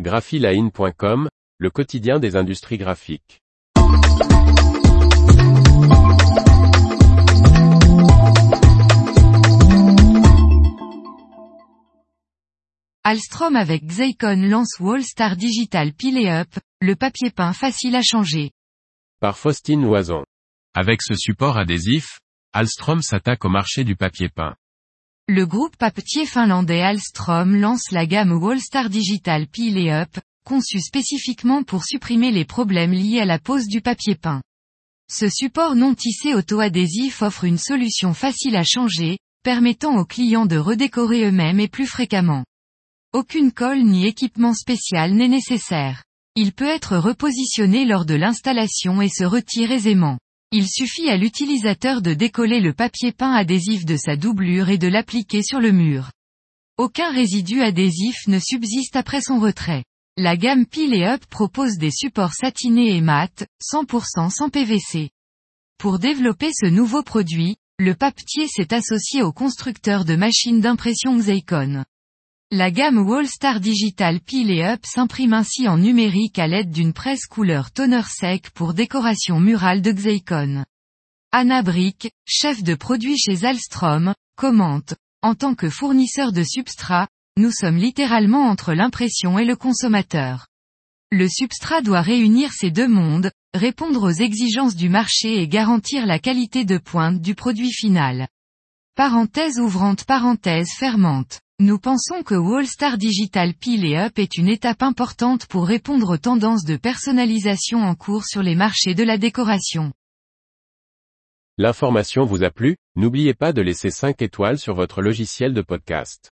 graphiline.com, le quotidien des industries graphiques. Alstrom avec Xeikon lance Wallstar Digital Pile Up, le papier peint facile à changer. Par Faustine Loison. Avec ce support adhésif, Alstrom s'attaque au marché du papier peint. Le groupe papetier finlandais Alstrom lance la gamme Wallstar Digital Pile Up, conçue spécifiquement pour supprimer les problèmes liés à la pose du papier peint. Ce support non tissé auto-adhésif offre une solution facile à changer, permettant aux clients de redécorer eux-mêmes et plus fréquemment. Aucune colle ni équipement spécial n'est nécessaire. Il peut être repositionné lors de l'installation et se retire aisément. Il suffit à l'utilisateur de décoller le papier peint adhésif de sa doublure et de l'appliquer sur le mur. Aucun résidu adhésif ne subsiste après son retrait. La gamme Pile et Up propose des supports satinés et mat, 100% sans PVC. Pour développer ce nouveau produit, le papetier s'est associé au constructeur de machines d'impression Xeikon. La gamme Wallstar Digital Pile et Up s'imprime ainsi en numérique à l'aide d'une presse couleur toner sec pour décoration murale de Xeikon. Anna Brick, chef de produit chez Alstrom, commente, en tant que fournisseur de substrat, nous sommes littéralement entre l'impression et le consommateur. Le substrat doit réunir ces deux mondes, répondre aux exigences du marché et garantir la qualité de pointe du produit final. Parenthèse ouvrante parenthèse fermante. Nous pensons que Wallstar Digital Pile et Up est une étape importante pour répondre aux tendances de personnalisation en cours sur les marchés de la décoration. L'information vous a plu, n'oubliez pas de laisser 5 étoiles sur votre logiciel de podcast.